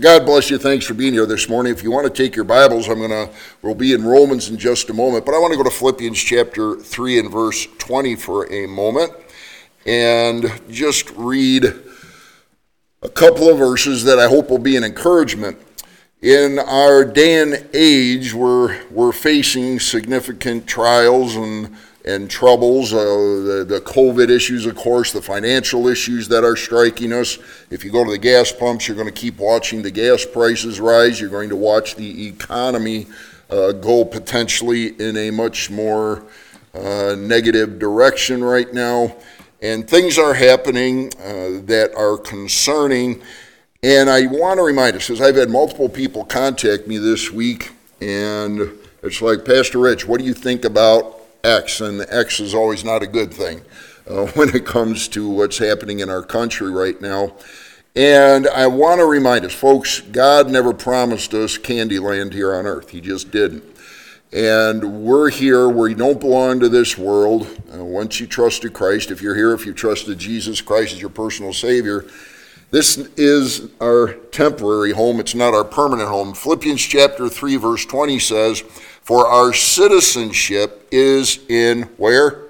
God bless you. Thanks for being here this morning. If you want to take your Bibles, I'm going to, we'll be in Romans in just a moment, but I want to go to Philippians chapter 3 and verse 20 for a moment and just read a couple of verses that I hope will be an encouragement. In our day and age, we're, we're facing significant trials and and troubles, uh, the, the COVID issues, of course, the financial issues that are striking us. If you go to the gas pumps, you're going to keep watching the gas prices rise. You're going to watch the economy uh, go potentially in a much more uh, negative direction right now. And things are happening uh, that are concerning. And I want to remind us, because I've had multiple people contact me this week, and it's like, Pastor Rich, what do you think about X, and X is always not a good thing uh, when it comes to what's happening in our country right now. And I want to remind us, folks, God never promised us candy land here on earth. He just didn't. And we're here where you don't belong to this world. Uh, once you trusted Christ, if you're here, if you trusted Jesus Christ as your personal Savior, this is our temporary home. It's not our permanent home. Philippians chapter 3, verse 20 says, For our citizenship is in where?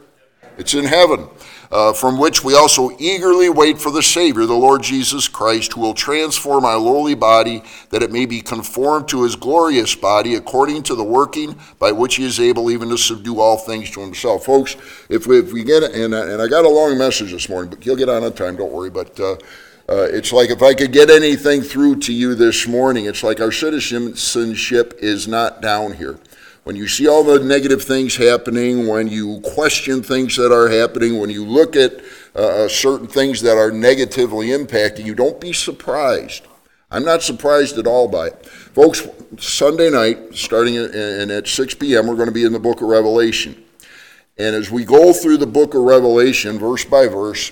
It's in heaven. Uh, from which we also eagerly wait for the Savior, the Lord Jesus Christ, who will transform our lowly body that it may be conformed to his glorious body according to the working by which he is able even to subdue all things to himself. Folks, if we, if we get, and, and I got a long message this morning, but you'll get on on time, don't worry, but uh, uh, it's like if I could get anything through to you this morning, it's like our citizenship is not down here. When you see all the negative things happening, when you question things that are happening, when you look at uh, uh certain things that are negatively impacting you, don't be surprised. I'm not surprised at all by it. Folks, Sunday night, starting and at 6 p.m., we're going to be in the book of Revelation. And as we go through the book of Revelation, verse by verse,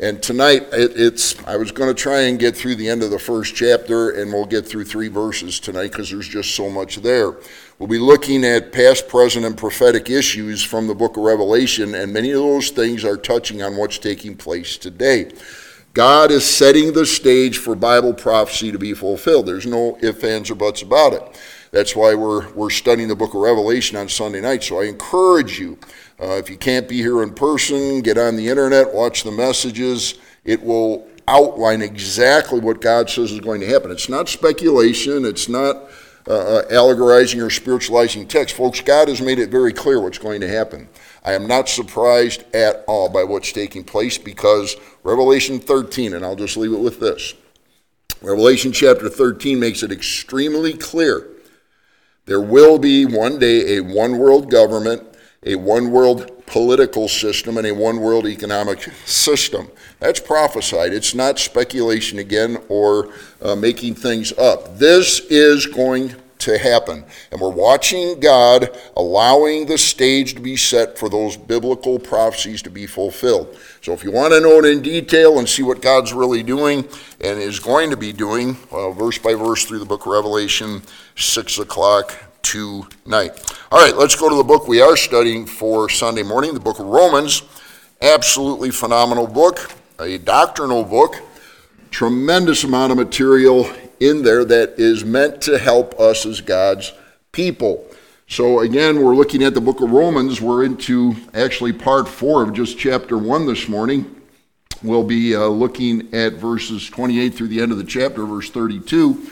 and tonight, it, it's I was going to try and get through the end of the first chapter, and we'll get through three verses tonight because there's just so much there. We'll be looking at past, present, and prophetic issues from the book of Revelation, and many of those things are touching on what's taking place today. God is setting the stage for Bible prophecy to be fulfilled. There's no ifs, ands, or buts about it. That's why we're, we're studying the book of Revelation on Sunday night. So I encourage you uh, if you can't be here in person, get on the internet, watch the messages. It will outline exactly what God says is going to happen. It's not speculation, it's not uh, uh, allegorizing or spiritualizing text. Folks, God has made it very clear what's going to happen. I am not surprised at all by what's taking place because Revelation 13, and I'll just leave it with this Revelation chapter 13 makes it extremely clear there will be one day a one world government a one world political system and a one world economic system. That's prophesied. It's not speculation again or uh, making things up. This is going to happen. And we're watching God allowing the stage to be set for those biblical prophecies to be fulfilled. So if you want to know it in detail and see what God's really doing and is going to be doing, uh, verse by verse through the book of Revelation, 6 o'clock tonight. All right, let's go to the book we are studying for Sunday morning, the book of Romans. Absolutely phenomenal book, a doctrinal book, tremendous amount of material in there that is meant to help us as God's people. So, again, we're looking at the book of Romans. We're into actually part four of just chapter one this morning. We'll be uh, looking at verses 28 through the end of the chapter, verse 32.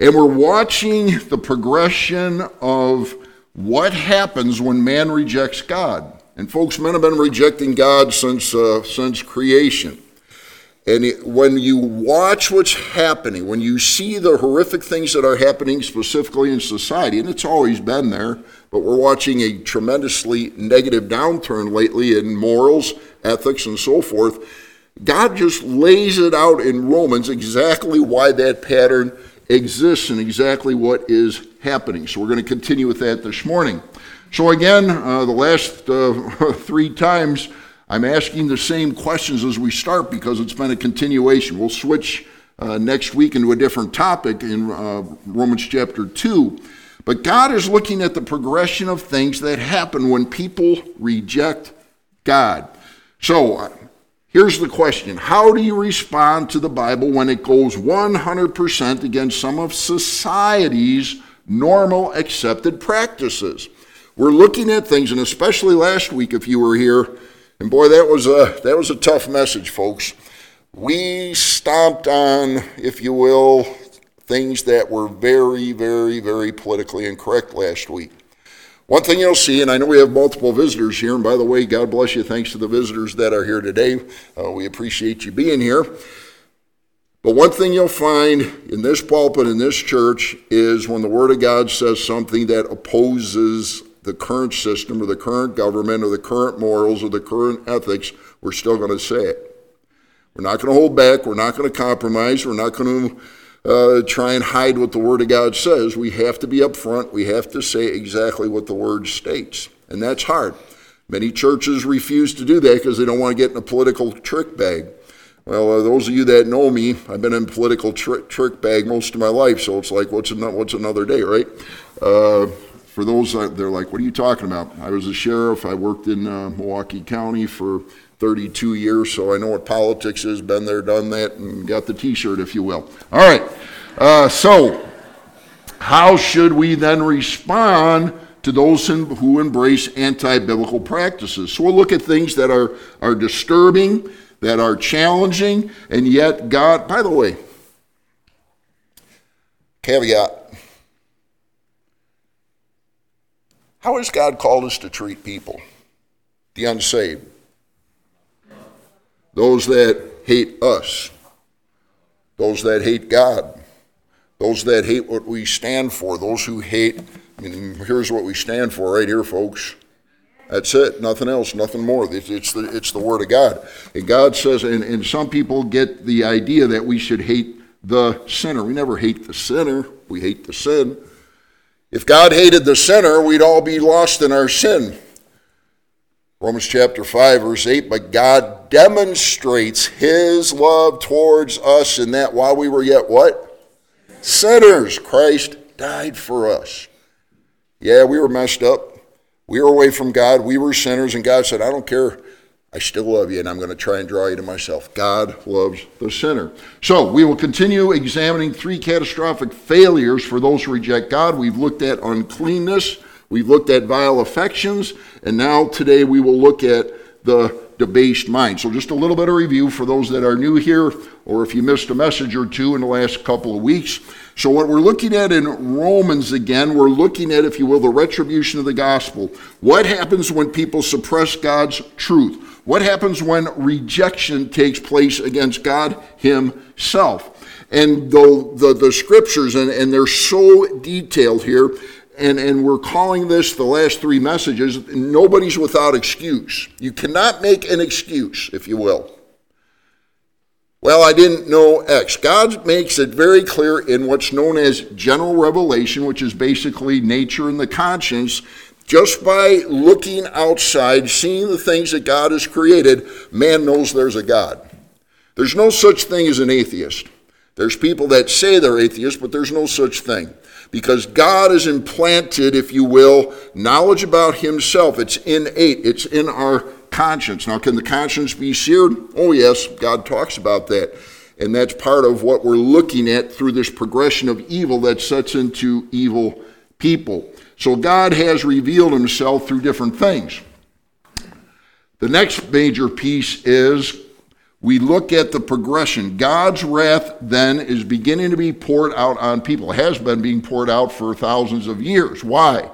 And we're watching the progression of what happens when man rejects God. And folks, men have been rejecting God since, uh, since creation. And it, when you watch what's happening, when you see the horrific things that are happening specifically in society, and it's always been there, but we're watching a tremendously negative downturn lately in morals, ethics, and so forth. God just lays it out in Romans exactly why that pattern exists and exactly what is happening. So we're going to continue with that this morning. So, again, uh, the last uh, three times, I'm asking the same questions as we start because it's been a continuation. We'll switch uh, next week into a different topic in uh, Romans chapter 2. But God is looking at the progression of things that happen when people reject God. So, Here's the question How do you respond to the Bible when it goes 100% against some of society's normal accepted practices? We're looking at things, and especially last week, if you were here, and boy, that was a, that was a tough message, folks. We stomped on, if you will, things that were very, very, very politically incorrect last week. One thing you'll see, and I know we have multiple visitors here, and by the way, God bless you. Thanks to the visitors that are here today. Uh, we appreciate you being here. But one thing you'll find in this pulpit, in this church, is when the Word of God says something that opposes the current system or the current government or the current morals or the current ethics, we're still going to say it. We're not going to hold back. We're not going to compromise. We're not going to uh, try and hide what the Word of God says. We have to be upfront. We have to say exactly what the Word states. And that's hard. Many churches refuse to do that because they don't want to get in a political trick bag. Well, uh, those of you that know me, I've been in political trick, trick bag most of my life, so it's like, what's, an- what's another day, right? Uh, for those, they're like, what are you talking about? I was a sheriff. I worked in uh, Milwaukee County for 32 years, so I know what politics is, been there, done that, and got the t shirt, if you will. All right, uh, so how should we then respond to those who embrace anti biblical practices? So we'll look at things that are, are disturbing, that are challenging, and yet God, by the way, caveat. How has God called us to treat people? The unsaved those that hate us, those that hate God, those that hate what we stand for, those who hate. I mean, here's what we stand for right here, folks. That's it. Nothing else. Nothing more. It's, it's the it's the Word of God. And God says, and, and some people get the idea that we should hate the sinner. We never hate the sinner. We hate the sin. If God hated the sinner, we'd all be lost in our sin. Romans chapter 5, verse 8, but God demonstrates his love towards us in that while we were yet what? Sinners, Christ died for us. Yeah, we were messed up. We were away from God. We were sinners, and God said, I don't care. I still love you, and I'm going to try and draw you to myself. God loves the sinner. So, we will continue examining three catastrophic failures for those who reject God. We've looked at uncleanness. We've looked at vile affections, and now today we will look at the debased mind. So, just a little bit of review for those that are new here, or if you missed a message or two in the last couple of weeks. So, what we're looking at in Romans again, we're looking at, if you will, the retribution of the gospel. What happens when people suppress God's truth? What happens when rejection takes place against God Himself? And the, the, the scriptures, and, and they're so detailed here, and, and we're calling this the last three messages nobody's without excuse. You cannot make an excuse, if you will. Well, I didn't know X. God makes it very clear in what's known as general revelation, which is basically nature and the conscience. Just by looking outside, seeing the things that God has created, man knows there's a God. There's no such thing as an atheist. There's people that say they're atheists, but there's no such thing because God has implanted, if you will, knowledge about Himself. It's innate, it's in our conscience. Now, can the conscience be seared? Oh, yes, God talks about that. And that's part of what we're looking at through this progression of evil that sets into evil people. So, God has revealed Himself through different things. The next major piece is we look at the progression. God's wrath then is beginning to be poured out on people. Has been being poured out for thousands of years. Why?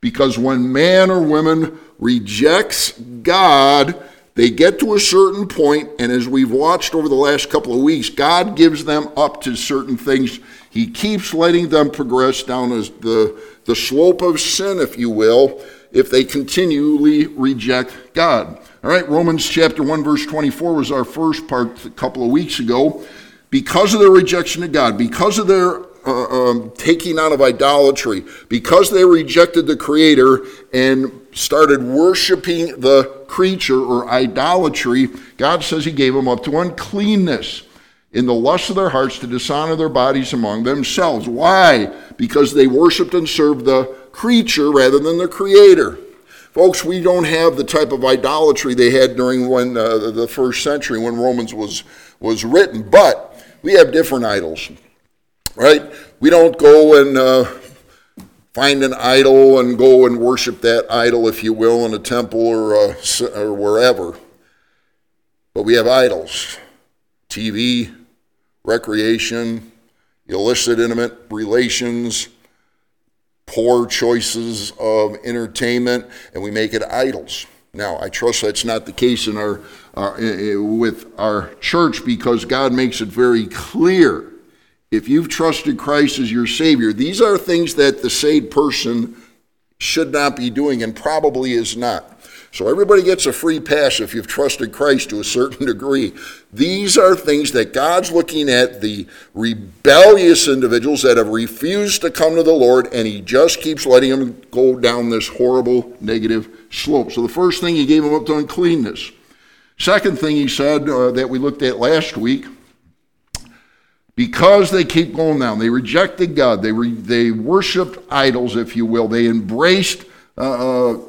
Because when man or woman rejects God, they get to a certain point, and as we've watched over the last couple of weeks, God gives them up to certain things. He keeps letting them progress down as the, the slope of sin, if you will, if they continually reject God. All right, Romans chapter 1, verse 24 was our first part a couple of weeks ago. Because of their rejection of God, because of their uh, um, taking out of idolatry, because they rejected the Creator and started worshiping the creature or idolatry, God says He gave them up to uncleanness in the lust of their hearts to dishonor their bodies among themselves. Why? Because they worshiped and served the creature rather than the Creator. Folks, we don't have the type of idolatry they had during when uh, the first century when Romans was was written, but we have different idols, right? We don't go and uh, find an idol and go and worship that idol, if you will, in a temple or, uh, or wherever. But we have idols TV, recreation, illicit intimate relations, poor choices of entertainment, and we make it idols. Now, I trust that's not the case in our, with our church because God makes it very clear. If you've trusted Christ as your Savior, these are things that the saved person should not be doing and probably is not. So everybody gets a free pass if you've trusted Christ to a certain degree. These are things that God's looking at the rebellious individuals that have refused to come to the Lord, and He just keeps letting them go down this horrible negative slope. So the first thing, He gave them up to uncleanness. Second thing He said uh, that we looked at last week because they keep going down, they rejected God, they, re, they worshiped idols, if you will, they embraced. Uh, uh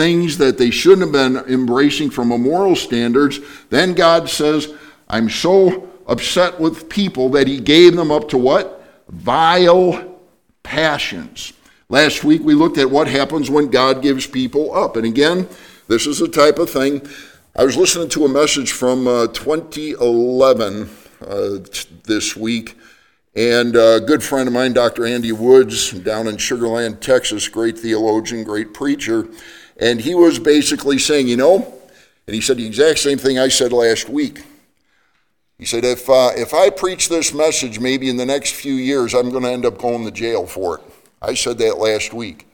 things that they shouldn't have been embracing from a moral standards, then God says, I'm so upset with people that he gave them up to what? Vile passions. Last week we looked at what happens when God gives people up. And again, this is the type of thing. I was listening to a message from uh, 2011 uh, this week, and a good friend of mine, Dr. Andy Woods, down in Sugar Land, Texas, great theologian, great preacher, and he was basically saying, you know, and he said the exact same thing I said last week. He said, if, uh, if I preach this message maybe in the next few years, I'm going to end up going to jail for it. I said that last week.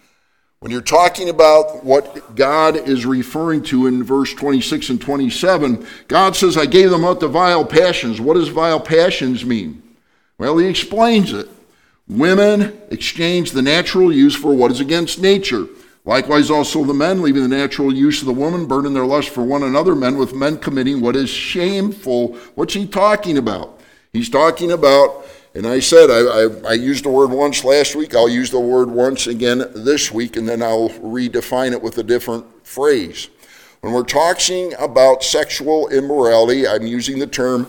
When you're talking about what God is referring to in verse 26 and 27, God says, I gave them up to vile passions. What does vile passions mean? Well, he explains it. Women exchange the natural use for what is against nature. Likewise, also the men, leaving the natural use of the woman, burning their lust for one another, men with men committing what is shameful. What's he talking about? He's talking about, and I said, I, I, I used the word once last week, I'll use the word once again this week, and then I'll redefine it with a different phrase. When we're talking about sexual immorality, I'm using the term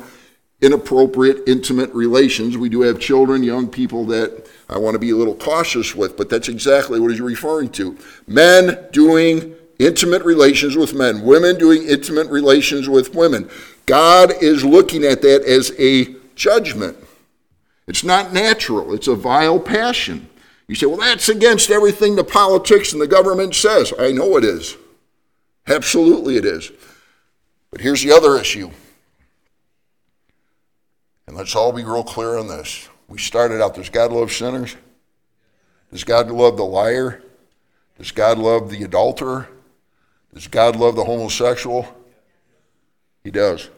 inappropriate intimate relations. We do have children, young people that I want to be a little cautious with, but that's exactly what he's referring to. Men doing intimate relations with men, women doing intimate relations with women. God is looking at that as a judgment. It's not natural, it's a vile passion. You say, well, that's against everything the politics and the government says. I know it is. Absolutely it is. But here's the other issue. And let's all be real clear on this. We started out, does God love sinners? Does God love the liar? Does God love the adulterer? Does God love the homosexual? He does.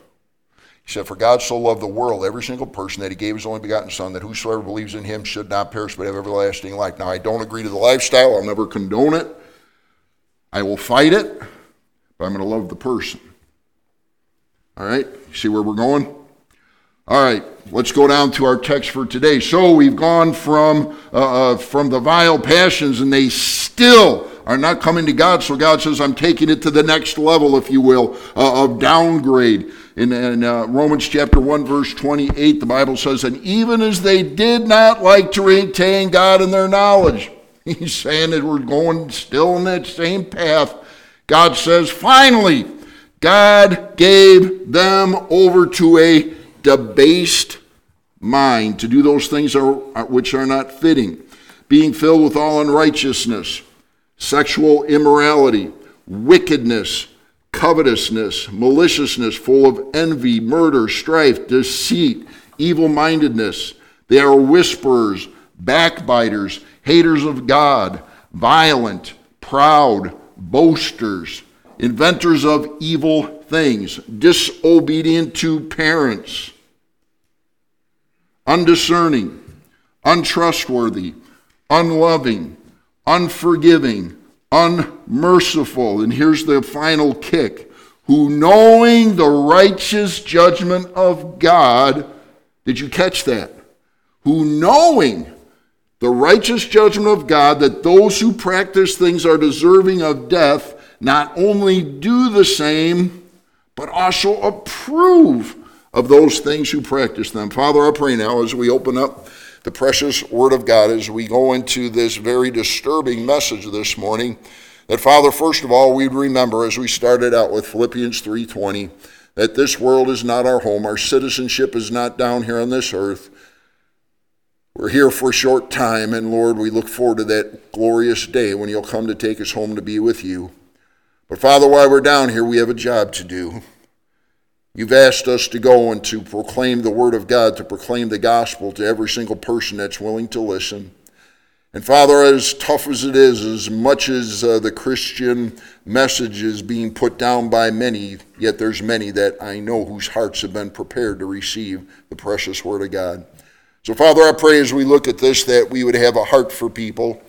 He said, For God so loved the world, every single person, that he gave his only begotten Son, that whosoever believes in him should not perish but have everlasting life. Now, I don't agree to the lifestyle. I'll never condone it. I will fight it, but I'm going to love the person. All right? See where we're going? All right, let's go down to our text for today. So we've gone from uh, uh, from the vile passions, and they still are not coming to God. So God says, "I'm taking it to the next level, if you will, uh, of downgrade." In, in uh, Romans chapter one, verse twenty-eight, the Bible says, "And even as they did not like to retain God in their knowledge," He's saying that we're going still in that same path. God says, "Finally, God gave them over to a." debased mind to do those things are, which are not fitting, being filled with all unrighteousness, sexual immorality, wickedness, covetousness, maliciousness, full of envy, murder, strife, deceit, evil mindedness. They are whisperers, backbiters, haters of God, violent, proud, boasters, inventors of evil things, disobedient to parents, undiscerning, untrustworthy, unloving, unforgiving, unmerciful. And here's the final kick who, knowing the righteous judgment of God, did you catch that? Who, knowing the righteous judgment of God, that those who practice things are deserving of death, not only do the same, but also approve of those things who practice them. Father, I pray now as we open up the precious Word of God, as we go into this very disturbing message this morning, that Father, first of all, we'd remember as we started out with Philippians 3:20, that this world is not our home, our citizenship is not down here on this earth. We're here for a short time, and Lord, we look forward to that glorious day when you'll come to take us home to be with you. But Father, while we're down here, we have a job to do. You've asked us to go and to proclaim the Word of God, to proclaim the gospel to every single person that's willing to listen. And Father, as tough as it is, as much as uh, the Christian message is being put down by many, yet there's many that I know whose hearts have been prepared to receive the precious Word of God. So, Father, I pray as we look at this that we would have a heart for people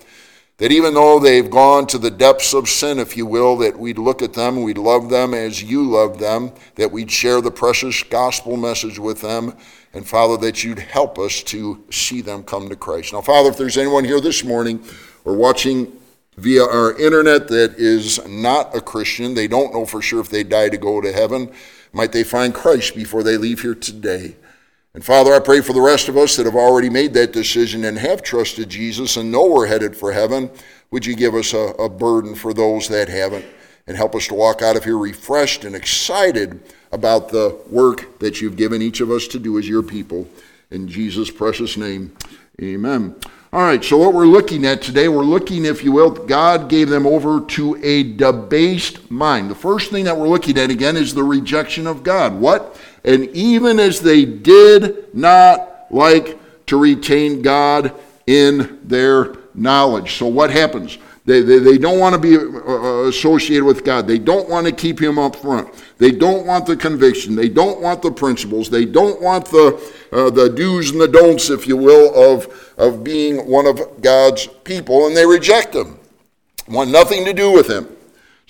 that even though they've gone to the depths of sin, if you will, that we'd look at them, we'd love them as you love them, that we'd share the precious gospel message with them, and Father, that you'd help us to see them come to Christ. Now, Father, if there's anyone here this morning or watching via our internet that is not a Christian, they don't know for sure if they die to go to heaven, might they find Christ before they leave here today? And Father, I pray for the rest of us that have already made that decision and have trusted Jesus and know we're headed for heaven. Would you give us a, a burden for those that haven't and help us to walk out of here refreshed and excited about the work that you've given each of us to do as your people. In Jesus' precious name, amen. All right, so what we're looking at today, we're looking, if you will, God gave them over to a debased mind. The first thing that we're looking at again is the rejection of God. What? And even as they did not like to retain God in their knowledge. So what happens? They, they, they don't want to be uh, uh, associated with God. They don't want to keep Him up front. They don't want the conviction. They don't want the principles. They don't want the, uh, the do's and the don'ts, if you will, of, of being one of God's people, and they reject Him. Want nothing to do with Him.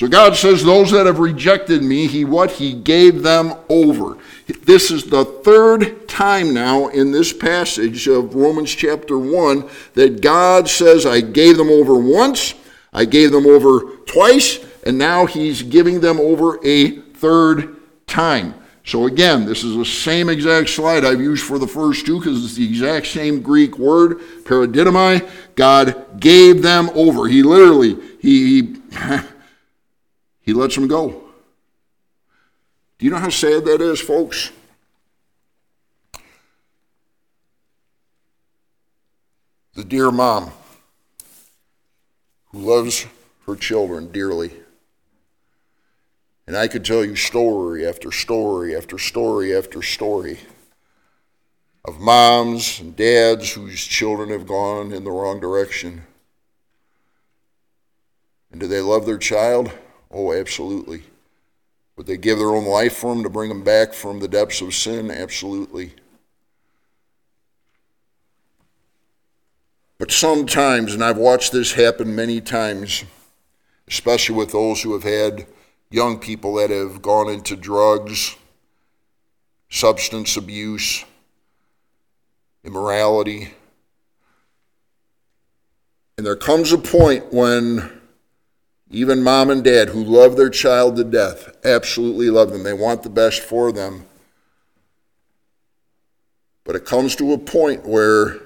So God says, Those that have rejected me, He what? He gave them over. This is the third time now in this passage of Romans chapter 1 that God says, I gave them over once, I gave them over twice, and now He's giving them over a third time. So again, this is the same exact slide I've used for the first two because it's the exact same Greek word, paradidomai. God gave them over. He literally, he, he, he lets them go. Do you know how sad that is, folks? The dear mom who loves her children dearly. And I could tell you story after story after story after story of moms and dads whose children have gone in the wrong direction. And do they love their child? Oh, absolutely. Would they give their own life for him to bring them back from the depths of sin? Absolutely. But sometimes, and I've watched this happen many times, especially with those who have had young people that have gone into drugs, substance abuse, immorality. And there comes a point when even mom and dad who love their child to death, absolutely love them. They want the best for them. But it comes to a point where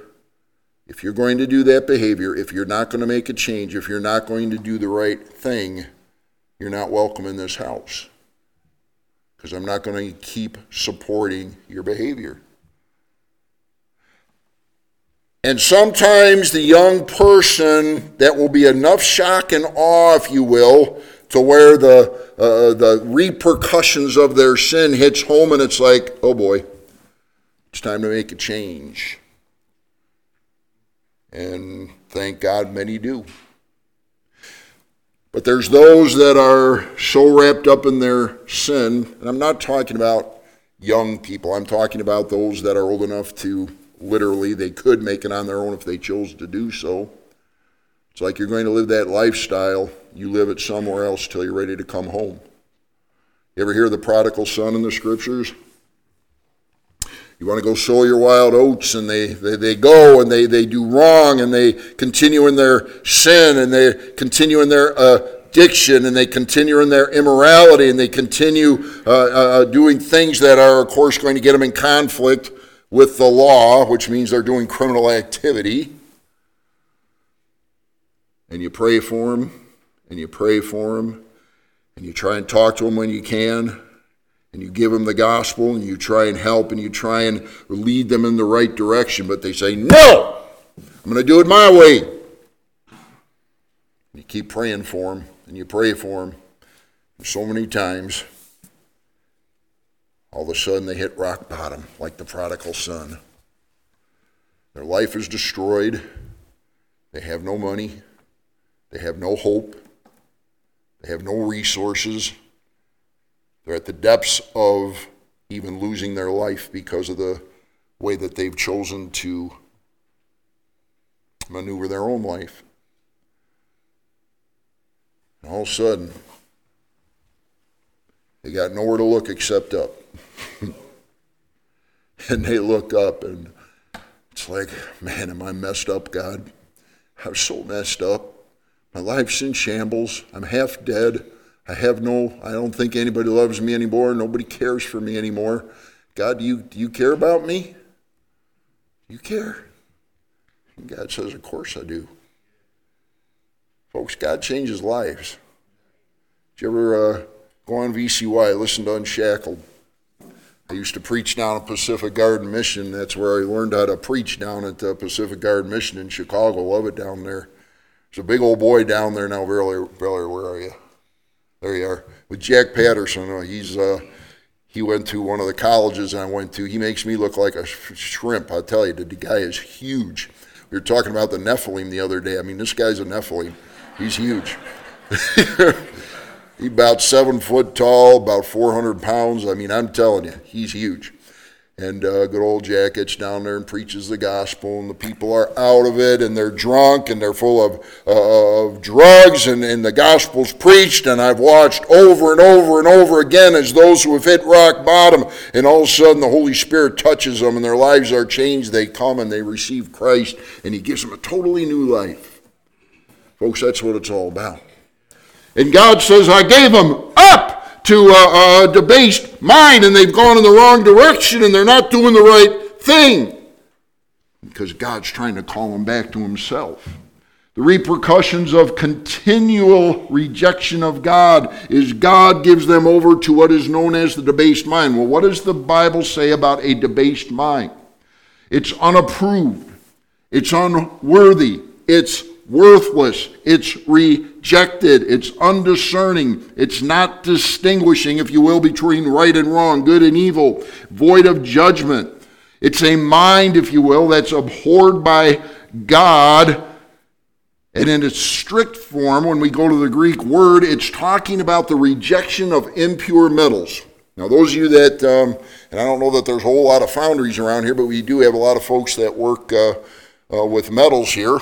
if you're going to do that behavior, if you're not going to make a change, if you're not going to do the right thing, you're not welcome in this house. Because I'm not going to keep supporting your behavior. And sometimes the young person, that will be enough shock and awe, if you will, to where the, uh, the repercussions of their sin hits home and it's like, oh boy, it's time to make a change. And thank God many do. But there's those that are so wrapped up in their sin, and I'm not talking about young people, I'm talking about those that are old enough to literally, they could make it on their own if they chose to do so. It's like you're going to live that lifestyle, you live it somewhere else till you're ready to come home. You ever hear the prodigal son in the scriptures? You want to go sow your wild oats, and they, they, they go and they, they do wrong and they continue in their sin and they continue in their uh, addiction and they continue in their immorality and they continue uh, uh, doing things that are, of course, going to get them in conflict with the law, which means they're doing criminal activity. And you pray for them and you pray for them and you try and talk to them when you can and you give them the gospel and you try and help and you try and lead them in the right direction, but they say, No, I'm going to do it my way. And You keep praying for them and you pray for them so many times. All of a sudden, they hit rock bottom like the prodigal son. Their life is destroyed. They have no money. They have no hope. They have no resources. They're at the depths of even losing their life because of the way that they've chosen to maneuver their own life. And all of a sudden, they got nowhere to look except up. and they look up, and it's like, man, am I messed up, God? I'm so messed up. My life's in shambles. I'm half dead. I have no, I don't think anybody loves me anymore. Nobody cares for me anymore. God, do you, do you care about me? You care? And God says, Of course I do. Folks, God changes lives. Did you ever uh, go on VCY, listen to Unshackled? I used to preach down at Pacific Garden Mission. That's where I learned how to preach down at the Pacific Garden Mission in Chicago. Love it down there. There's a big old boy down there now. Barely, barely, where are you? There you are. With Jack Patterson. Uh, he's uh, he went to one of the colleges I went to. He makes me look like a shrimp. I tell you, the guy is huge. We were talking about the Nephilim the other day. I mean, this guy's a Nephilim. He's huge. he's about seven foot tall, about 400 pounds. I mean, I'm telling you, he's huge and uh, good old Jack gets down there and preaches the gospel, and the people are out of it, and they're drunk, and they're full of, uh, of drugs, and, and the gospel's preached, and I've watched over and over and over again as those who have hit rock bottom, and all of a sudden the Holy Spirit touches them, and their lives are changed. They come and they receive Christ, and He gives them a totally new life. Folks, that's what it's all about. And God says, I gave them up to a, a debased mind and they've gone in the wrong direction and they're not doing the right thing because God's trying to call them back to Himself. The repercussions of continual rejection of God is God gives them over to what is known as the debased mind. Well, what does the Bible say about a debased mind? It's unapproved, it's unworthy, it's worthless, it's rejected, it's undiscerning, it's not distinguishing, if you will, between right and wrong, good and evil, void of judgment. It's a mind, if you will, that's abhorred by God. And in its strict form, when we go to the Greek word, it's talking about the rejection of impure metals. Now, those of you that, um, and I don't know that there's a whole lot of foundries around here, but we do have a lot of folks that work uh, uh, with metals here.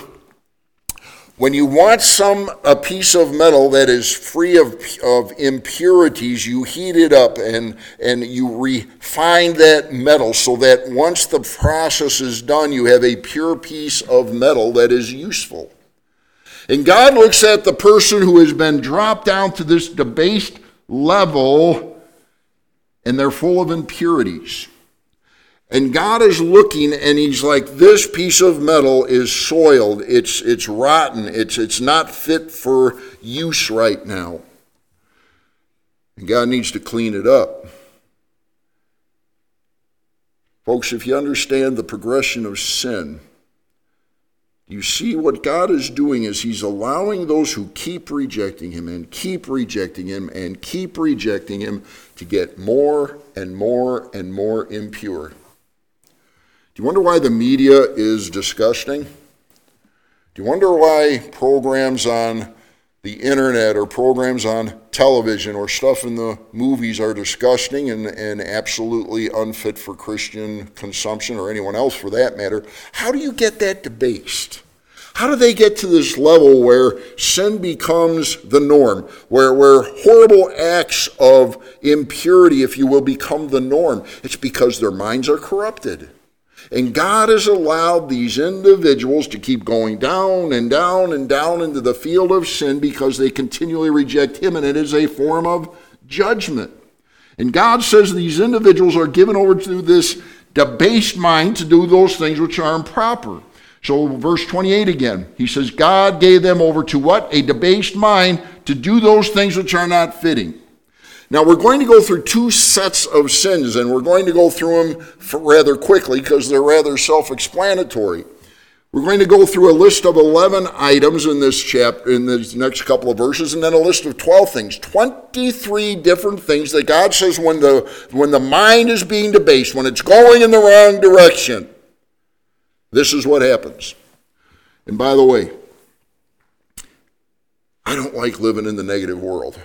When you want some a piece of metal that is free of, of impurities, you heat it up and, and you refine that metal so that once the process is done, you have a pure piece of metal that is useful. And God looks at the person who has been dropped down to this debased level and they're full of impurities. And God is looking and he's like, this piece of metal is soiled, it's, it's rotten, it's, it's not fit for use right now. And God needs to clean it up. Folks, if you understand the progression of sin, you see what God is doing is He's allowing those who keep rejecting Him and keep rejecting Him and keep rejecting Him to get more and more and more impure. Do you wonder why the media is disgusting? Do you wonder why programs on the internet or programs on television or stuff in the movies are disgusting and, and absolutely unfit for Christian consumption or anyone else for that matter? How do you get that debased? How do they get to this level where sin becomes the norm, where, where horrible acts of impurity, if you will, become the norm? It's because their minds are corrupted. And God has allowed these individuals to keep going down and down and down into the field of sin because they continually reject Him, and it is a form of judgment. And God says these individuals are given over to this debased mind to do those things which are improper. So, verse 28 again, he says, God gave them over to what? A debased mind to do those things which are not fitting. Now, we're going to go through two sets of sins, and we're going to go through them rather quickly because they're rather self explanatory. We're going to go through a list of 11 items in this chapter, in these next couple of verses, and then a list of 12 things. 23 different things that God says when the, when the mind is being debased, when it's going in the wrong direction, this is what happens. And by the way, I don't like living in the negative world.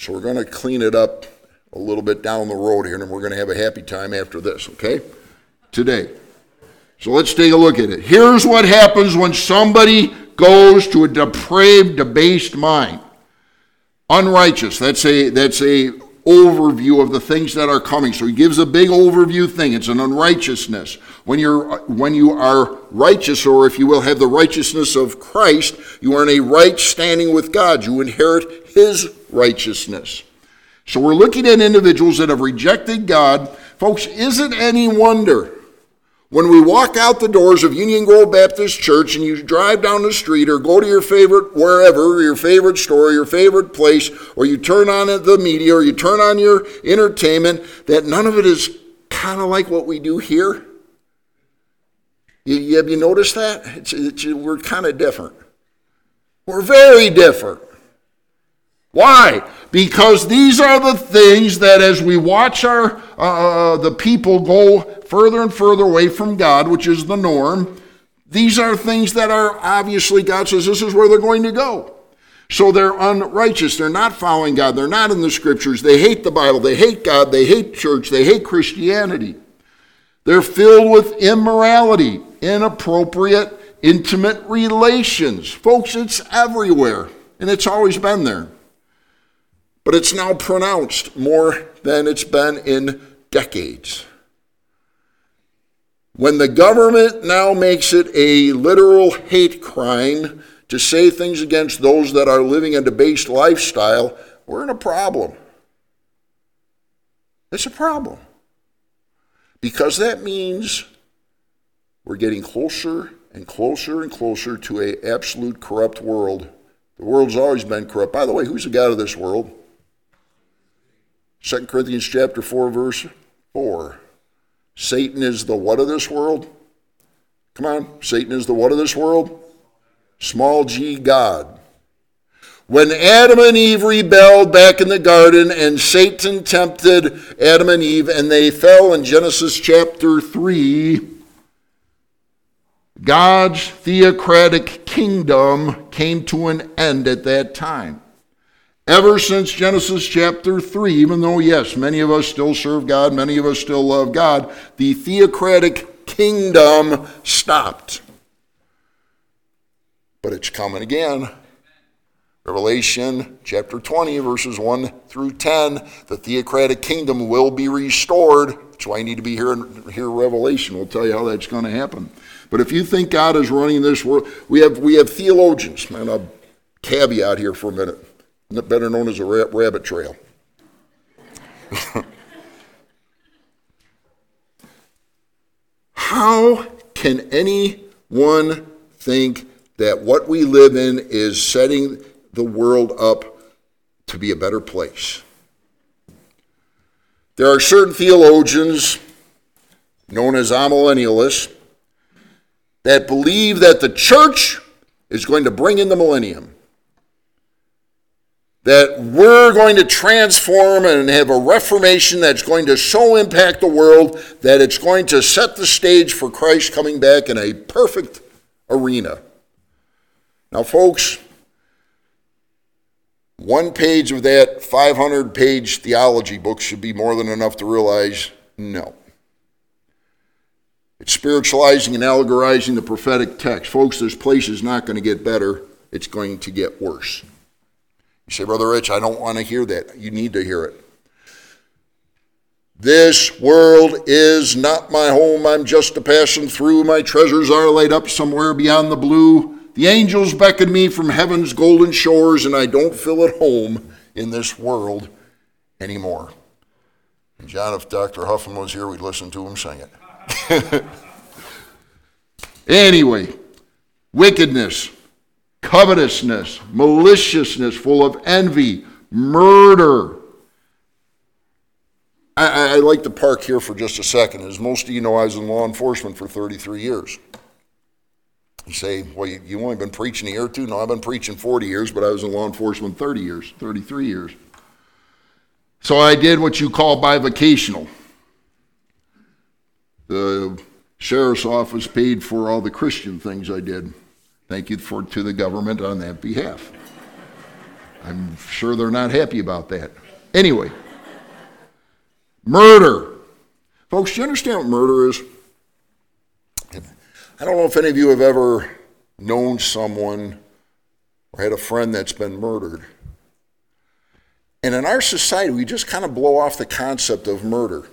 So we're going to clean it up a little bit down the road here, and we're going to have a happy time after this, okay? Today. So let's take a look at it. Here's what happens when somebody goes to a depraved, debased mind. Unrighteous. That's a that's a overview of the things that are coming. So he gives a big overview thing. It's an unrighteousness. When you're when you are righteous, or if you will have the righteousness of Christ, you are in a right standing with God. You inherit his righteousness. So we're looking at individuals that have rejected God. Folks, is it any wonder when we walk out the doors of Union Grove Baptist Church and you drive down the street or go to your favorite wherever, your favorite store, your favorite place, or you turn on the media or you turn on your entertainment, that none of it is kind of like what we do here? You, have you noticed that? It's, it's, we're kind of different. We're very different. Why? Because these are the things that as we watch our uh, uh, the people go further and further away from God, which is the norm, these are things that are obviously God says this is where they're going to go. So they're unrighteous. They're not following God. They're not in the scriptures. They hate the Bible. They hate God. They hate church. They hate Christianity. They're filled with immorality, inappropriate, intimate relations. Folks, it's everywhere, and it's always been there but it's now pronounced more than it's been in decades. When the government now makes it a literal hate crime to say things against those that are living a debased lifestyle, we're in a problem. It's a problem. Because that means we're getting closer and closer and closer to a absolute corrupt world. The world's always been corrupt. By the way, who's the God of this world? 2 Corinthians chapter 4, verse 4. Satan is the what of this world? Come on, Satan is the what of this world? Small g God. When Adam and Eve rebelled back in the garden and Satan tempted Adam and Eve and they fell in Genesis chapter 3, God's theocratic kingdom came to an end at that time. Ever since Genesis chapter 3, even though, yes, many of us still serve God, many of us still love God, the theocratic kingdom stopped. But it's coming again. Revelation chapter 20, verses 1 through 10, the theocratic kingdom will be restored. That's why you need to be here and hear Revelation. We'll tell you how that's going to happen. But if you think God is running this world, we have, we have theologians. And I'll caveat here for a minute better known as a rabbit trail. How can anyone think that what we live in is setting the world up to be a better place? There are certain theologians, known as amillennialists, that believe that the church is going to bring in the millennium that we're going to transform and have a reformation that's going to so impact the world that it's going to set the stage for Christ coming back in a perfect arena. Now, folks, one page of that 500 page theology book should be more than enough to realize no. It's spiritualizing and allegorizing the prophetic text. Folks, this place is not going to get better, it's going to get worse. You say, Brother Rich, I don't want to hear that. You need to hear it. This world is not my home. I'm just a passing through. My treasures are laid up somewhere beyond the blue. The angels beckon me from heaven's golden shores, and I don't feel at home in this world anymore. And John, if Dr. Huffman was here, we'd listen to him sing it. anyway, wickedness, covetousness, maliciousness, full of envy, murder. I, I, like to park here for just a second. As most of you know, I was in law enforcement for 33 years. You say, well, you, you only been preaching a year or two? No, I've been preaching 40 years, but I was in law enforcement 30 years, 33 years. So I did what you call bivocational. The sheriff's office paid for all the Christian things I did. Thank you for, to the government on that behalf. I'm sure they're not happy about that. Anyway, murder. Folks, do you understand what murder is? I don't know if any of you have ever known someone or had a friend that's been murdered. And in our society, we just kind of blow off the concept of murder.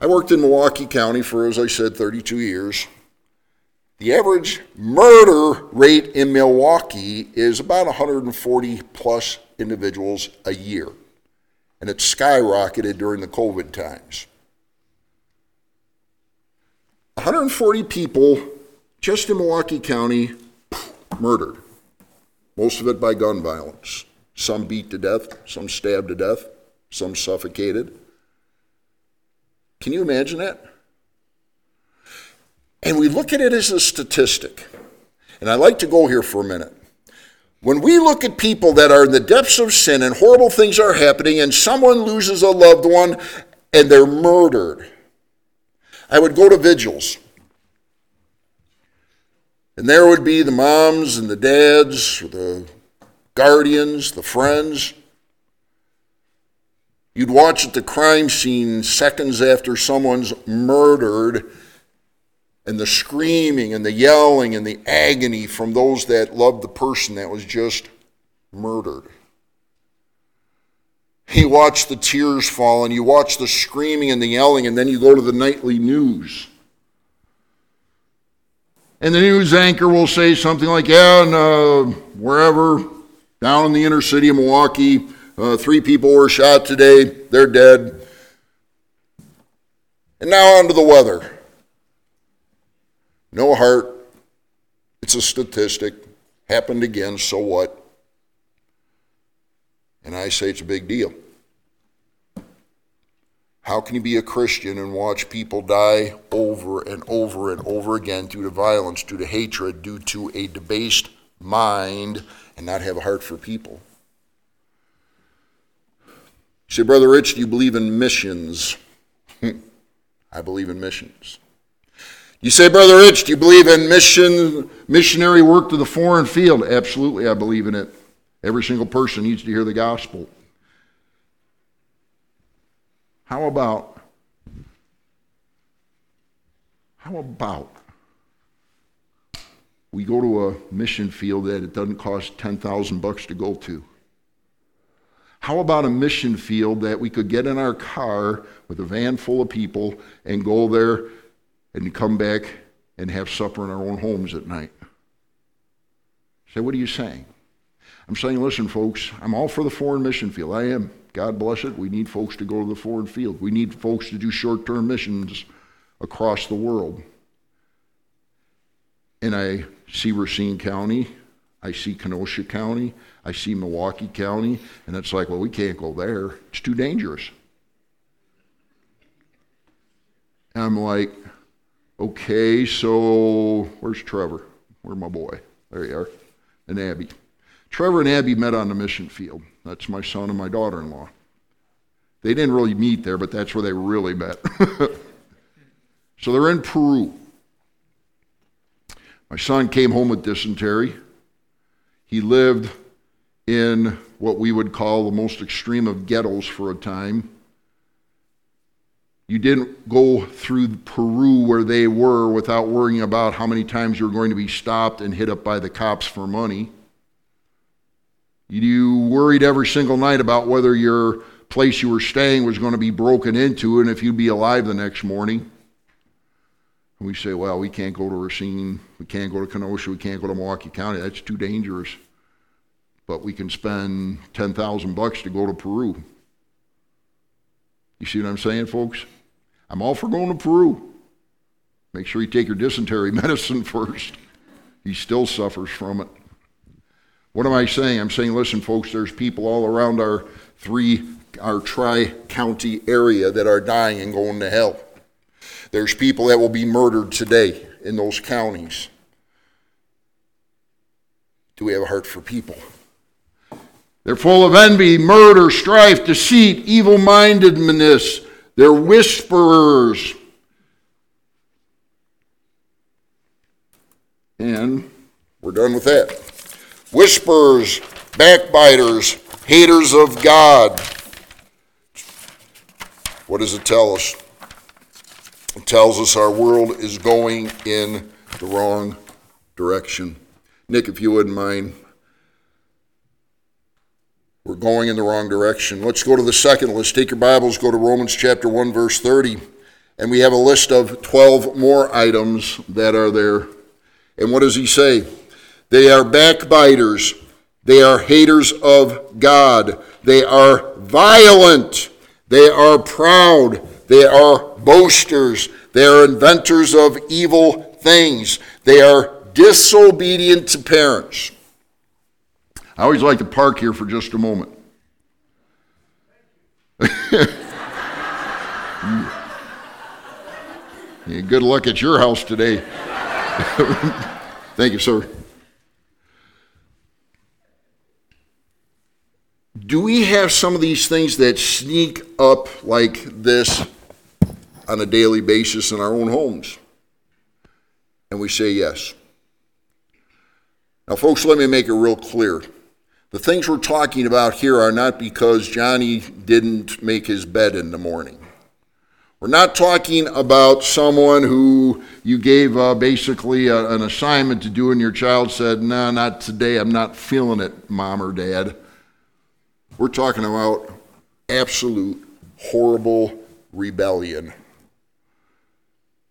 I worked in Milwaukee County for, as I said, 32 years. The average murder rate in Milwaukee is about 140 plus individuals a year, and it skyrocketed during the COVID times. 140 people just in Milwaukee County murdered, most of it by gun violence. Some beat to death, some stabbed to death, some suffocated. Can you imagine that? And we look at it as a statistic. And I like to go here for a minute. When we look at people that are in the depths of sin and horrible things are happening, and someone loses a loved one and they're murdered, I would go to vigils. And there would be the moms and the dads, the guardians, the friends. You'd watch at the crime scene seconds after someone's murdered, and the screaming and the yelling and the agony from those that loved the person that was just murdered. You watch the tears fall and you watch the screaming and the yelling, and then you go to the nightly news. And the news anchor will say something like, Yeah, and uh, wherever, down in the inner city of Milwaukee, uh, three people were shot today, they're dead. And now on to the weather. No heart. It's a statistic. Happened again, so what? And I say it's a big deal. How can you be a Christian and watch people die over and over and over again due to violence, due to hatred, due to a debased mind, and not have a heart for people? You say, Brother Rich, do you believe in missions? I believe in missions. You say, Brother Rich, do you believe in mission, missionary work to the foreign field? Absolutely, I believe in it. Every single person needs to hear the gospel. How about, how about we go to a mission field that it doesn't cost 10,000 bucks to go to? How about a mission field that we could get in our car with a van full of people and go there and come back and have supper in our own homes at night. Say, what are you saying? I'm saying, listen, folks, I'm all for the foreign mission field. I am. God bless it. We need folks to go to the foreign field. We need folks to do short term missions across the world. And I see Racine County, I see Kenosha County, I see Milwaukee County, and it's like, well, we can't go there. It's too dangerous. And I'm like, Okay, so where's Trevor? Where's my boy? There you are. And Abby. Trevor and Abby met on the mission field. That's my son and my daughter in law. They didn't really meet there, but that's where they really met. so they're in Peru. My son came home with dysentery. He lived in what we would call the most extreme of ghettos for a time. You didn't go through Peru where they were without worrying about how many times you were going to be stopped and hit up by the cops for money. You worried every single night about whether your place you were staying was going to be broken into and if you'd be alive the next morning. And we say, well, we can't go to Racine, we can't go to Kenosha, we can't go to Milwaukee County. That's too dangerous. But we can spend 10,000 bucks to go to Peru. You see what I'm saying, folks? I'm all for going to Peru. Make sure you take your dysentery medicine first. He still suffers from it. What am I saying? I'm saying, listen, folks, there's people all around our three, our tri county area that are dying and going to hell. There's people that will be murdered today in those counties. Do we have a heart for people? They're full of envy, murder, strife, deceit, evil mindedness. They're whisperers. And we're done with that. Whisperers, backbiters, haters of God. What does it tell us? It tells us our world is going in the wrong direction. Nick, if you wouldn't mind. Going in the wrong direction. Let's go to the second list. Take your Bibles, go to Romans chapter 1, verse 30. And we have a list of 12 more items that are there. And what does he say? They are backbiters. They are haters of God. They are violent. They are proud. They are boasters. They are inventors of evil things. They are disobedient to parents. I always like to park here for just a moment. Good luck at your house today. Thank you, sir. Do we have some of these things that sneak up like this on a daily basis in our own homes? And we say yes. Now, folks, let me make it real clear. The things we're talking about here are not because Johnny didn't make his bed in the morning. We're not talking about someone who you gave uh, basically a, an assignment to do and your child said, No, nah, not today. I'm not feeling it, mom or dad. We're talking about absolute horrible rebellion.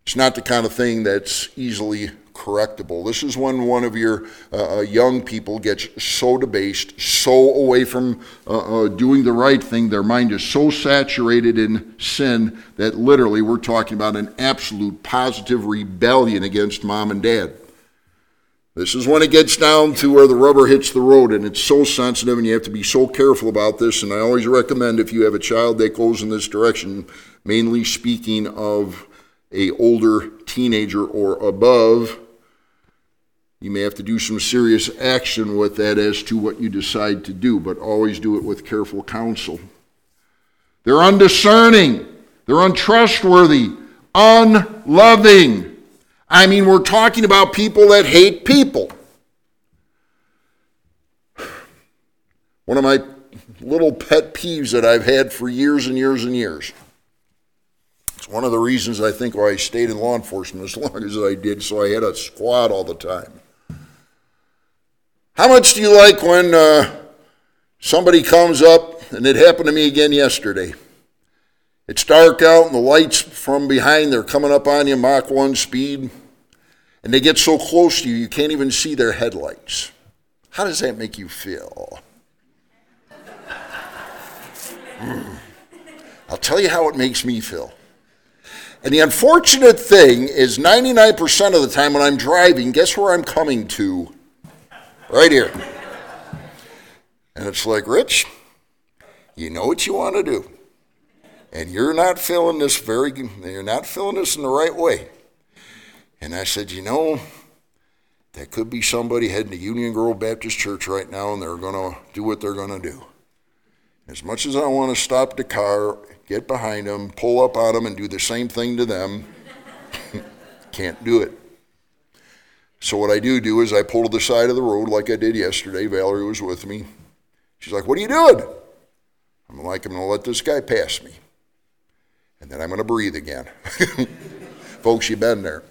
It's not the kind of thing that's easily correctable. This is when one of your uh, uh, young people gets so debased, so away from uh, uh, doing the right thing, their mind is so saturated in sin that literally we're talking about an absolute positive rebellion against mom and dad. This is when it gets down to where the rubber hits the road, and it's so sensitive, and you have to be so careful about this. And I always recommend if you have a child that goes in this direction, mainly speaking of a older teenager or above, you may have to do some serious action with that as to what you decide to do, but always do it with careful counsel. They're undiscerning, they're untrustworthy, unloving. I mean, we're talking about people that hate people. One of my little pet peeves that I've had for years and years and years It's one of the reasons I think why I stayed in law enforcement as long as I did, so I had a squad all the time. How much do you like when uh, somebody comes up, and it happened to me again yesterday? It's dark out, and the lights from behind, they're coming up on you, Mach 1 speed, and they get so close to you, you can't even see their headlights. How does that make you feel? Hmm. I'll tell you how it makes me feel. And the unfortunate thing is 99% of the time when I'm driving, guess where I'm coming to? Right here. And it's like, Rich, you know what you want to do. And you're not feeling this very you're not feeling this in the right way. And I said, you know, that could be somebody heading to Union Grove Baptist Church right now and they're gonna do what they're gonna do. As much as I want to stop the car get behind them, pull up on them, and do the same thing to them. Can't do it. So what I do do is I pull to the side of the road like I did yesterday. Valerie was with me. She's like, "What are you doing?" I'm like, "I'm going to let this guy pass me, and then I'm going to breathe again." Folks, you've been there.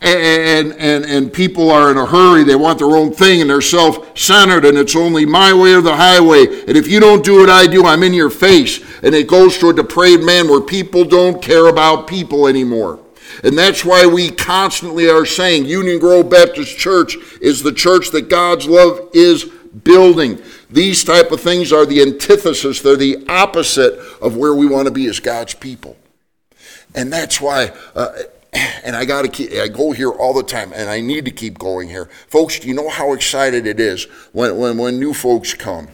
and, and, and people are in a hurry. They want their own thing and they're self centered and it's only my way or the highway. And if you don't do what I do, I'm in your face. And it goes to a depraved man where people don't care about people anymore. And that's why we constantly are saying Union Grove Baptist Church is the church that God's love is building. These type of things are the antithesis, they're the opposite of where we want to be as God's people. And that's why uh, and I got to keep, I go here all the time, and I need to keep going here. Folks, do you know how excited it is when, when, when new folks come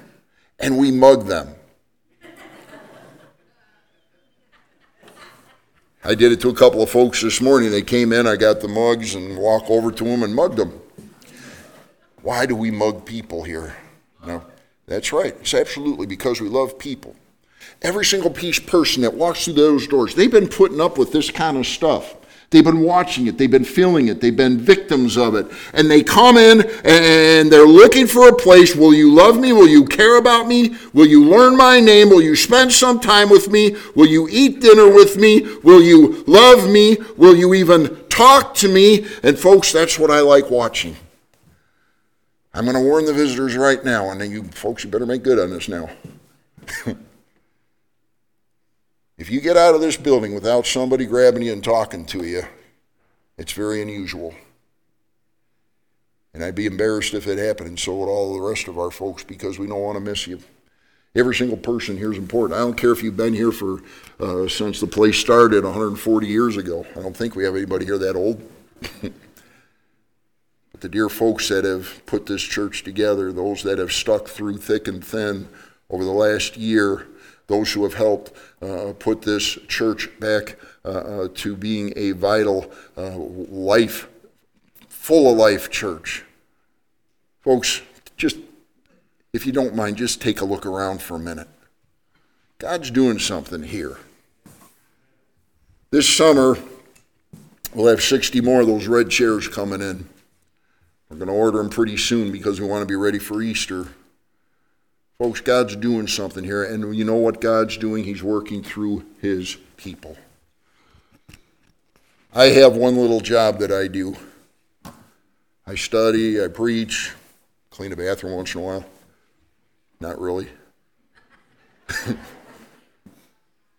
and we mug them? I did it to a couple of folks this morning. They came in, I got the mugs and walk over to them and mugged them. Why do we mug people here? No, that's right. It's absolutely because we love people. Every single piece person that walks through those doors, they've been putting up with this kind of stuff. They've been watching it, they've been feeling it, they've been victims of it. And they come in and they're looking for a place. Will you love me? Will you care about me? Will you learn my name? Will you spend some time with me? Will you eat dinner with me? Will you love me? Will you even talk to me? And folks, that's what I like watching. I'm going to warn the visitors right now, and you folks, you better make good on this now. If you get out of this building without somebody grabbing you and talking to you, it's very unusual. And I'd be embarrassed if it happened, and so would all the rest of our folks because we don't want to miss you. Every single person here is important. I don't care if you've been here for uh, since the place started 140 years ago. I don't think we have anybody here that old. but the dear folks that have put this church together, those that have stuck through thick and thin over the last year, those who have helped uh, put this church back uh, uh, to being a vital uh, life, full of life church. Folks, just if you don't mind, just take a look around for a minute. God's doing something here. This summer, we'll have 60 more of those red chairs coming in. We're going to order them pretty soon because we want to be ready for Easter. Folks, God's doing something here, and you know what God's doing? He's working through His people. I have one little job that I do. I study, I preach, clean a bathroom once in a while. Not really.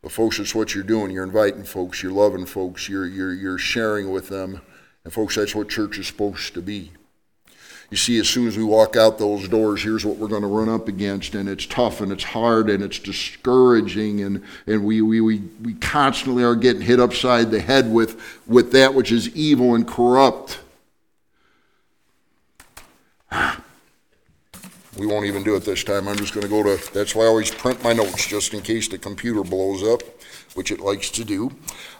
but folks, it's what you're doing. You're inviting folks, you're loving folks, you're, you're, you're sharing with them. And folks, that's what church is supposed to be. You see, as soon as we walk out those doors, here's what we're going to run up against, and it's tough and it's hard and it's discouraging, and, and we, we, we, we constantly are getting hit upside the head with, with that which is evil and corrupt. We won't even do it this time. I'm just going to go to, that's why I always print my notes just in case the computer blows up which it likes to do.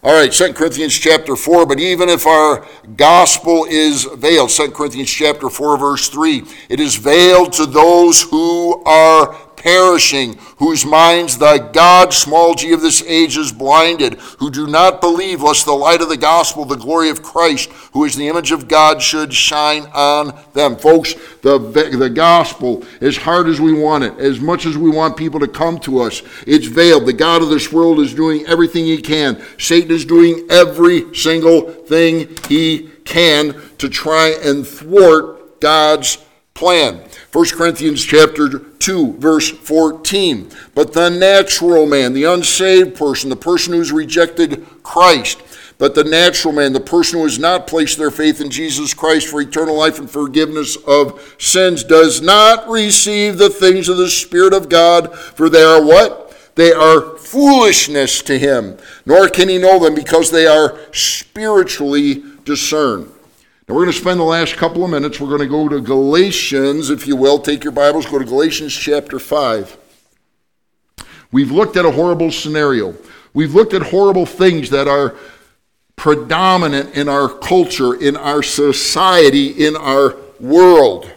All right, 2 Corinthians chapter 4, but even if our gospel is veiled, 2 Corinthians chapter 4, verse 3, it is veiled to those who are perishing, whose minds thy God, small g of this age, is blinded, who do not believe, lest the light of the gospel, the glory of Christ, who is the image of God, should shine on them. Folks, the, the gospel, as hard as we want it, as much as we want people to come to us, it's veiled. The God of this world is doing everything he can. Satan is doing every single thing he can to try and thwart God's plan. 1 Corinthians chapter 2 verse 14. But the natural man, the unsaved person, the person who's rejected Christ, but the natural man, the person who has not placed their faith in Jesus Christ for eternal life and forgiveness of sins, does not receive the things of the Spirit of God, for they are what? They are foolishness to him, nor can he know them because they are spiritually discerned. Now, we're going to spend the last couple of minutes. We're going to go to Galatians, if you will. Take your Bibles, go to Galatians chapter 5. We've looked at a horrible scenario. We've looked at horrible things that are predominant in our culture, in our society, in our world.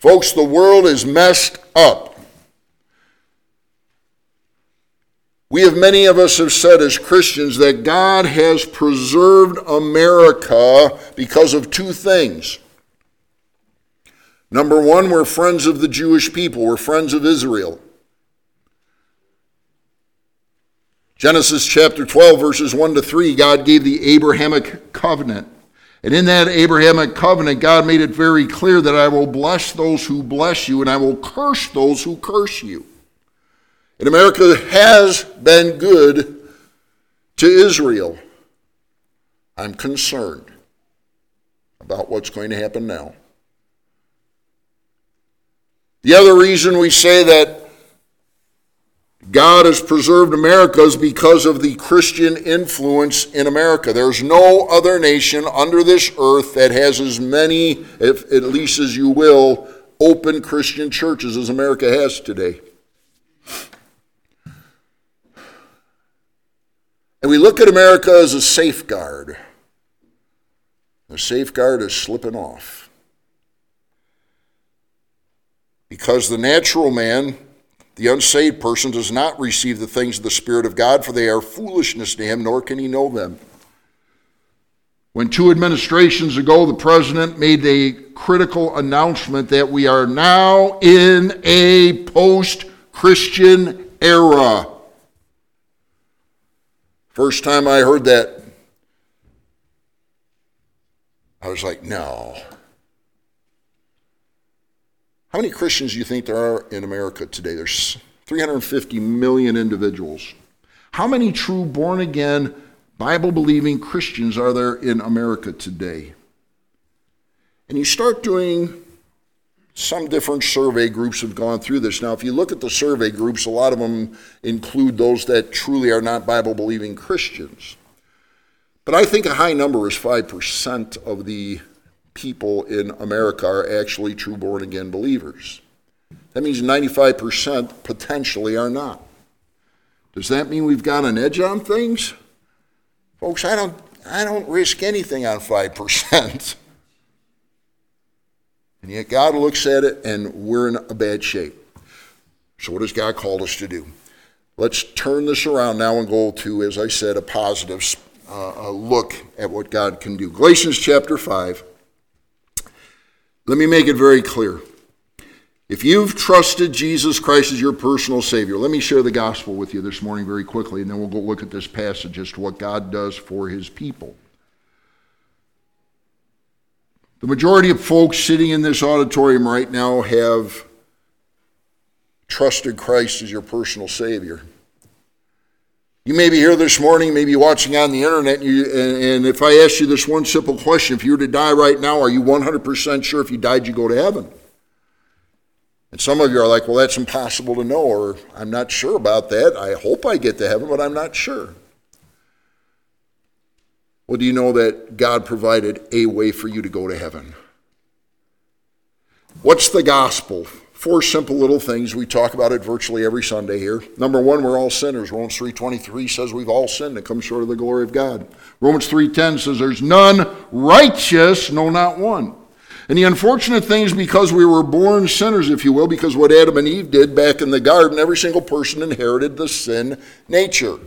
Folks, the world is messed up. We have many of us have said as Christians that God has preserved America because of two things. Number one, we're friends of the Jewish people, we're friends of Israel. Genesis chapter 12, verses 1 to 3, God gave the Abrahamic covenant. And in that Abrahamic covenant, God made it very clear that I will bless those who bless you and I will curse those who curse you. And America has been good to Israel. I'm concerned about what's going to happen now. The other reason we say that God has preserved America is because of the Christian influence in America. There's no other nation under this earth that has as many, if, at least as you will, open Christian churches as America has today. And we look at America as a safeguard. The safeguard is slipping off. Because the natural man, the unsaved person, does not receive the things of the Spirit of God, for they are foolishness to him, nor can he know them. When two administrations ago, the president made a critical announcement that we are now in a post Christian era. First time I heard that, I was like, no. How many Christians do you think there are in America today? There's 350 million individuals. How many true born again, Bible believing Christians are there in America today? And you start doing some different survey groups have gone through this. Now, if you look at the survey groups, a lot of them include those that truly are not Bible believing Christians. But I think a high number is 5% of the people in America are actually true born again believers. That means 95% potentially are not. Does that mean we've got an edge on things? Folks, I don't, I don't risk anything on 5%. And yet God looks at it and we're in a bad shape. So, what has God called us to do? Let's turn this around now and go to, as I said, a positive uh, a look at what God can do. Galatians chapter 5. Let me make it very clear. If you've trusted Jesus Christ as your personal Savior, let me share the gospel with you this morning very quickly, and then we'll go look at this passage as to what God does for His people. The majority of folks sitting in this auditorium right now have trusted Christ as your personal Savior. You may be here this morning, maybe watching on the internet, and, you, and, and, if I ask you this one simple question, if you were to die right now, are you 100% sure if you died you go to heaven? And some of you are like, well, that's impossible to know, or I'm not sure about that. I hope I get to heaven, but I'm not sure. Well, do you know that God provided a way for you to go to heaven? What's the gospel? Four simple little things. We talk about it virtually every Sunday here. Number one, we're all sinners. Romans 3.23 says we've all sinned and come short of the glory of God. Romans 3.10 says there's none righteous, no, not one. And the unfortunate thing is because we were born sinners, if you will, because what Adam and Eve did back in the garden, every single person inherited the sin nature.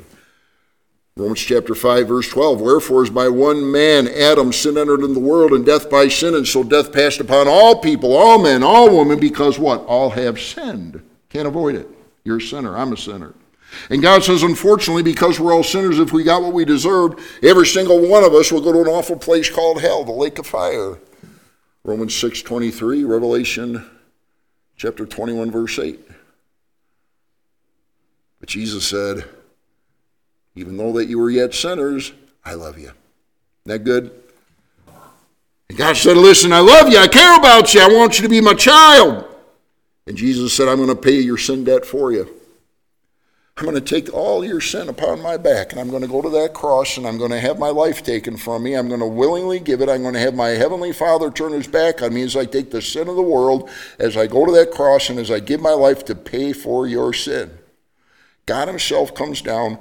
Romans chapter 5, verse 12. Wherefore, is by one man Adam sin entered in the world, and death by sin, and so death passed upon all people, all men, all women, because what? All have sinned. Can't avoid it. You're a sinner. I'm a sinner. And God says, unfortunately, because we're all sinners, if we got what we deserved, every single one of us will go to an awful place called hell, the lake of fire. Romans 6 23, Revelation chapter 21, verse 8. But Jesus said, even though that you were yet sinners, I love you. That good? And God said, Listen, I love you. I care about you. I want you to be my child. And Jesus said, I'm going to pay your sin debt for you. I'm going to take all your sin upon my back, and I'm going to go to that cross, and I'm going to have my life taken from me. I'm going to willingly give it. I'm going to have my heavenly Father turn his back on me as I take the sin of the world, as I go to that cross, and as I give my life to pay for your sin. God himself comes down,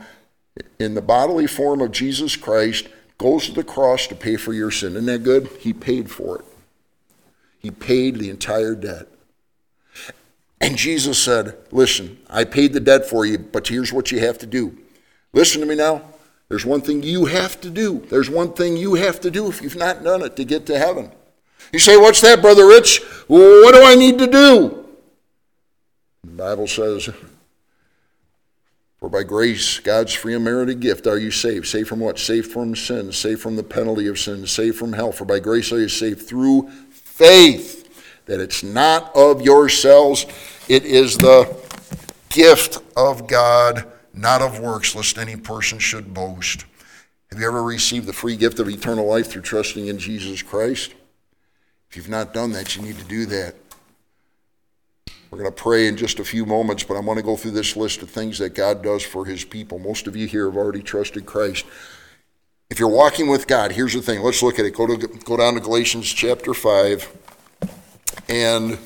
in the bodily form of Jesus Christ, goes to the cross to pay for your sin. Isn't that good? He paid for it. He paid the entire debt. And Jesus said, Listen, I paid the debt for you, but here's what you have to do. Listen to me now. There's one thing you have to do. There's one thing you have to do if you've not done it to get to heaven. You say, What's that, Brother Rich? What do I need to do? The Bible says, For by grace, God's free and merited gift, are you saved. Saved from what? Saved from sin, saved from the penalty of sin, saved from hell. For by grace are you saved through faith, that it's not of yourselves, it is the gift of God, not of works, lest any person should boast. Have you ever received the free gift of eternal life through trusting in Jesus Christ? If you've not done that, you need to do that. We're going to pray in just a few moments, but I want to go through this list of things that God does for his people. Most of you here have already trusted Christ. If you're walking with God, here's the thing. Let's look at it. Go, to, go down to Galatians chapter 5 and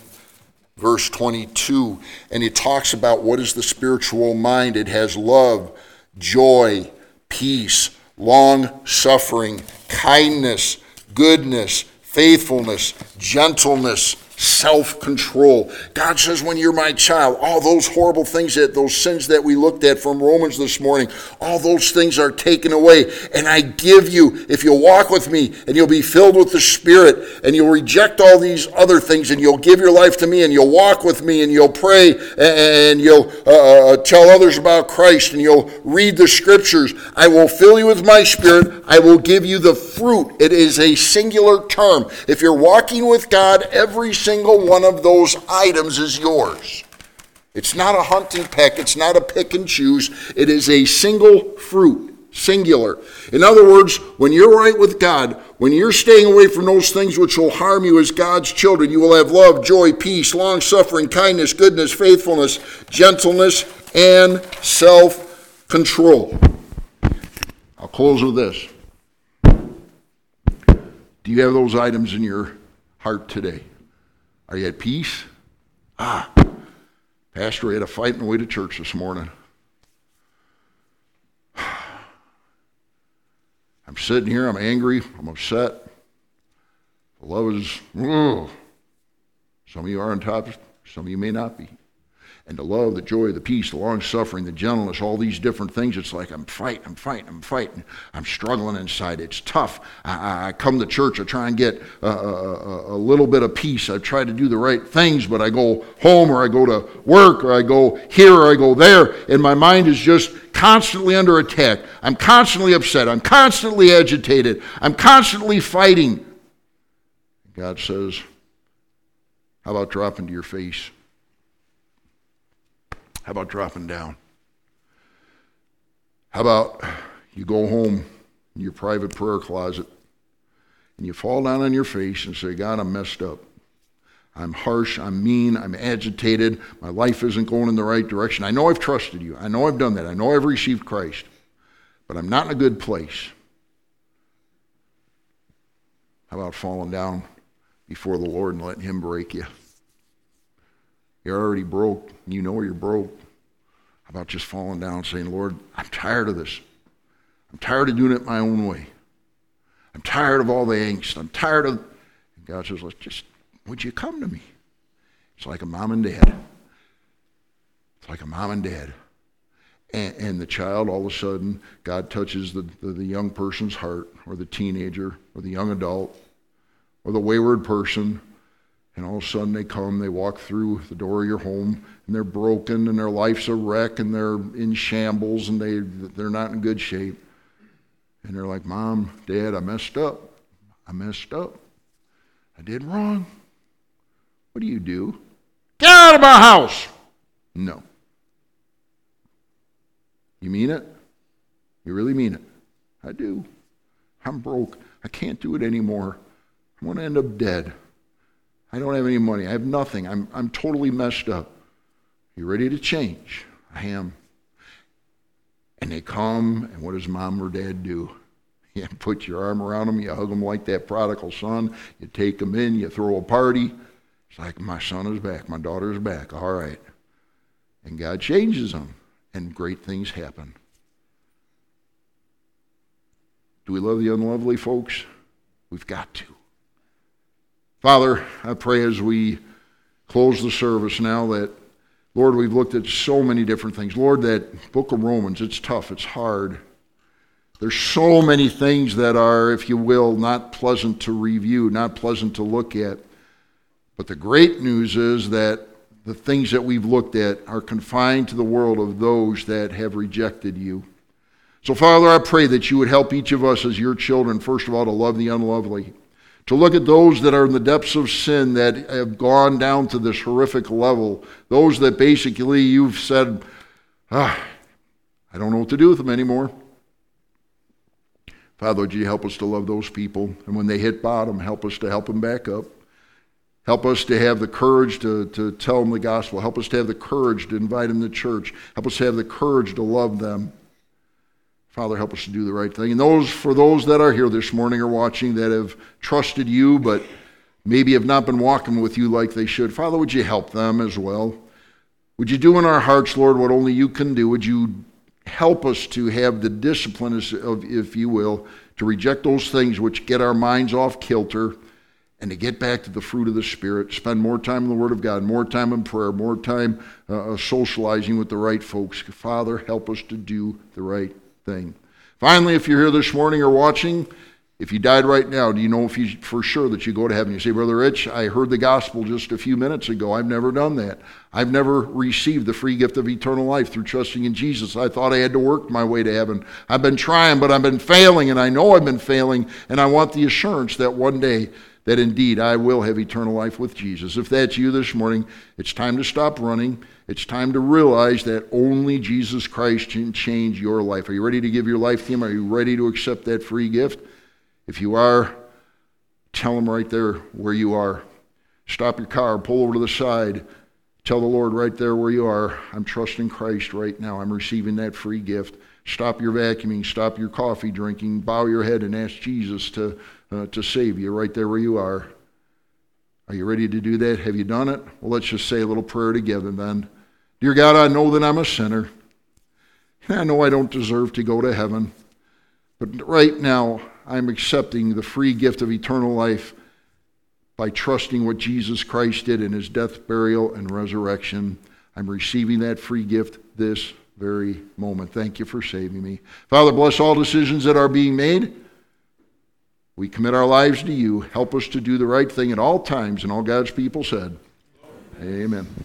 verse 22. And it talks about what is the spiritual mind. It has love, joy, peace, long suffering, kindness, goodness, faithfulness, gentleness, self control. God says, when you're my child, all those horrible things that those sins that we looked at from Romans this morning, all those things are taken away. And I give you, if you'll walk with me and you'll be filled with the Spirit and you'll reject all these other things and you'll give your life to me and you'll walk with me and you'll pray and you'll uh, uh, tell others about Christ and you'll read the scriptures, I will fill you with my Spirit. I will give you the fruit. It is a singular term. If you're walking with God every single single one of those items is yours. It's not a hunting peck, it's not a pick and choose, it is a single fruit, singular. In other words, when you're right with God, when you're staying away from those things which will harm you as God's children, you will have love, joy, peace, long suffering, kindness, goodness, faithfulness, gentleness, and self control. I'll close with this. Do you have those items in your heart today? Are you at peace? Ah, Pastor, we had a fight on the way to church this morning. I'm sitting here, I'm angry, I'm upset. The love is, ugh. some of you are on top, some of you may not be and the love, the joy, the peace, the long suffering, the gentleness, all these different things. It's like I'm fighting, I'm fighting, I'm fighting. I'm struggling inside. It's tough. I, I come to church, I try and get a, a, a, little bit of peace. I try to do the right things, but I go home or I go to work or I go here or I go there, and my mind is just constantly under attack. I'm constantly upset. I'm constantly agitated. I'm constantly fighting. God says, How about dropping to your face? How about dropping down? How about you go home in your private prayer closet and you fall down on your face and say, God, I'm messed up. I'm harsh, I'm mean, I'm agitated, my life isn't going in the right direction. I know I've trusted you. I know I've done that. I know I've received Christ, but I'm not in a good place. How about falling down before the Lord and letting Him break you? You're already broke. You know you're broke. How about just falling down and saying, Lord, I'm tired of this. I'm tired of doing it my own way. I'm tired of all the angst. I'm tired of. And God says, Let's just, would you come to me? It's like a mom and dad. It's like a mom and dad. And, and the child, all of a sudden, God touches the, the, the young person's heart, or the teenager, or the young adult, or the wayward person and all of a sudden they come, they walk through the door of your home, and they're broken, and their life's a wreck, and they're in shambles, and they, they're not in good shape. And they're like, Mom, Dad, I messed up. I messed up. I did wrong. What do you do? Get out of my house! No. You mean it? You really mean it? I do. I'm broke. I can't do it anymore. I'm going to end up dead. I don't have any money. I have nothing. I'm, I'm totally messed up. You ready to change? I am. And they come, and what does mom or dad do? You put your arm around them, you hug them like that prodigal son, you take them in, you throw a party. It's like, my son is back, my daughter is back. All right. And God changes them, and great things happen. Do we love the unlovely, folks? We've got to. Father, I pray as we close the service now that, Lord, we've looked at so many different things. Lord, that book of Romans, it's tough, it's hard. There's so many things that are, if you will, not pleasant to review, not pleasant to look at. But the great news is that the things that we've looked at are confined to the world of those that have rejected you. So, Father, I pray that you would help each of us as your children, first of all, to love the unlovely, to look at those that are in the depths of sin that have gone down to this horrific level, those that basically you've said, ah, I don't know what to do with them anymore. Father, would you help us to love those people? And when they hit bottom, help us to help them back up. Help us to have the courage to, to tell them the gospel. Help us to have the courage to invite them to church. Help us to have the courage to love them. Father, help us to do the right thing. And those for those that are here this morning or watching that have trusted you, but maybe have not been walking with you like they should, Father, would you help them as well? Would you do in our hearts, Lord, what only you can do? Would you help us to have the discipline, if you will, to reject those things which get our minds off kilter and to get back to the fruit of the Spirit, spend more time in the Word of God, more time in prayer, more time uh, uh, socializing with the right folks. Father, help us to do the right thing. Finally, if you're here this morning or watching, if you died right now, do you know if you, for sure that you go to heaven? You say, Brother Rich, I heard the gospel just a few minutes ago. I've never done that. I've never received the free gift of eternal life through trusting in Jesus. I thought I had to work my way to heaven. I've been trying, but I've been failing, and I know I've been failing, and I want the assurance that one day that indeed I will have eternal life with Jesus. If that's you this morning, it's time to stop running. It's time to realize that only Jesus Christ can change your life. Are you ready to give your life to Him? Are you ready to accept that free gift? If you are, tell Him right there where you are. Stop your car, pull over to the side. Tell the Lord right there where you are, I'm trusting Christ right now. I'm receiving that free gift. Stop your vacuuming, stop your coffee drinking, bow your head and ask Jesus to, uh, to save you right there where you are. Are you ready to do that? Have you done it? Well, let's just say a little prayer together then. Dear God, I know that I'm a sinner. I know I don't deserve to go to heaven. But right now, I'm accepting the free gift of eternal life by trusting what Jesus Christ did in his death, burial, and resurrection. I'm receiving that free gift this very moment. Thank you for saving me. Father, bless all decisions that are being made. We commit our lives to you. Help us to do the right thing at all times. And all God's people said, Amen.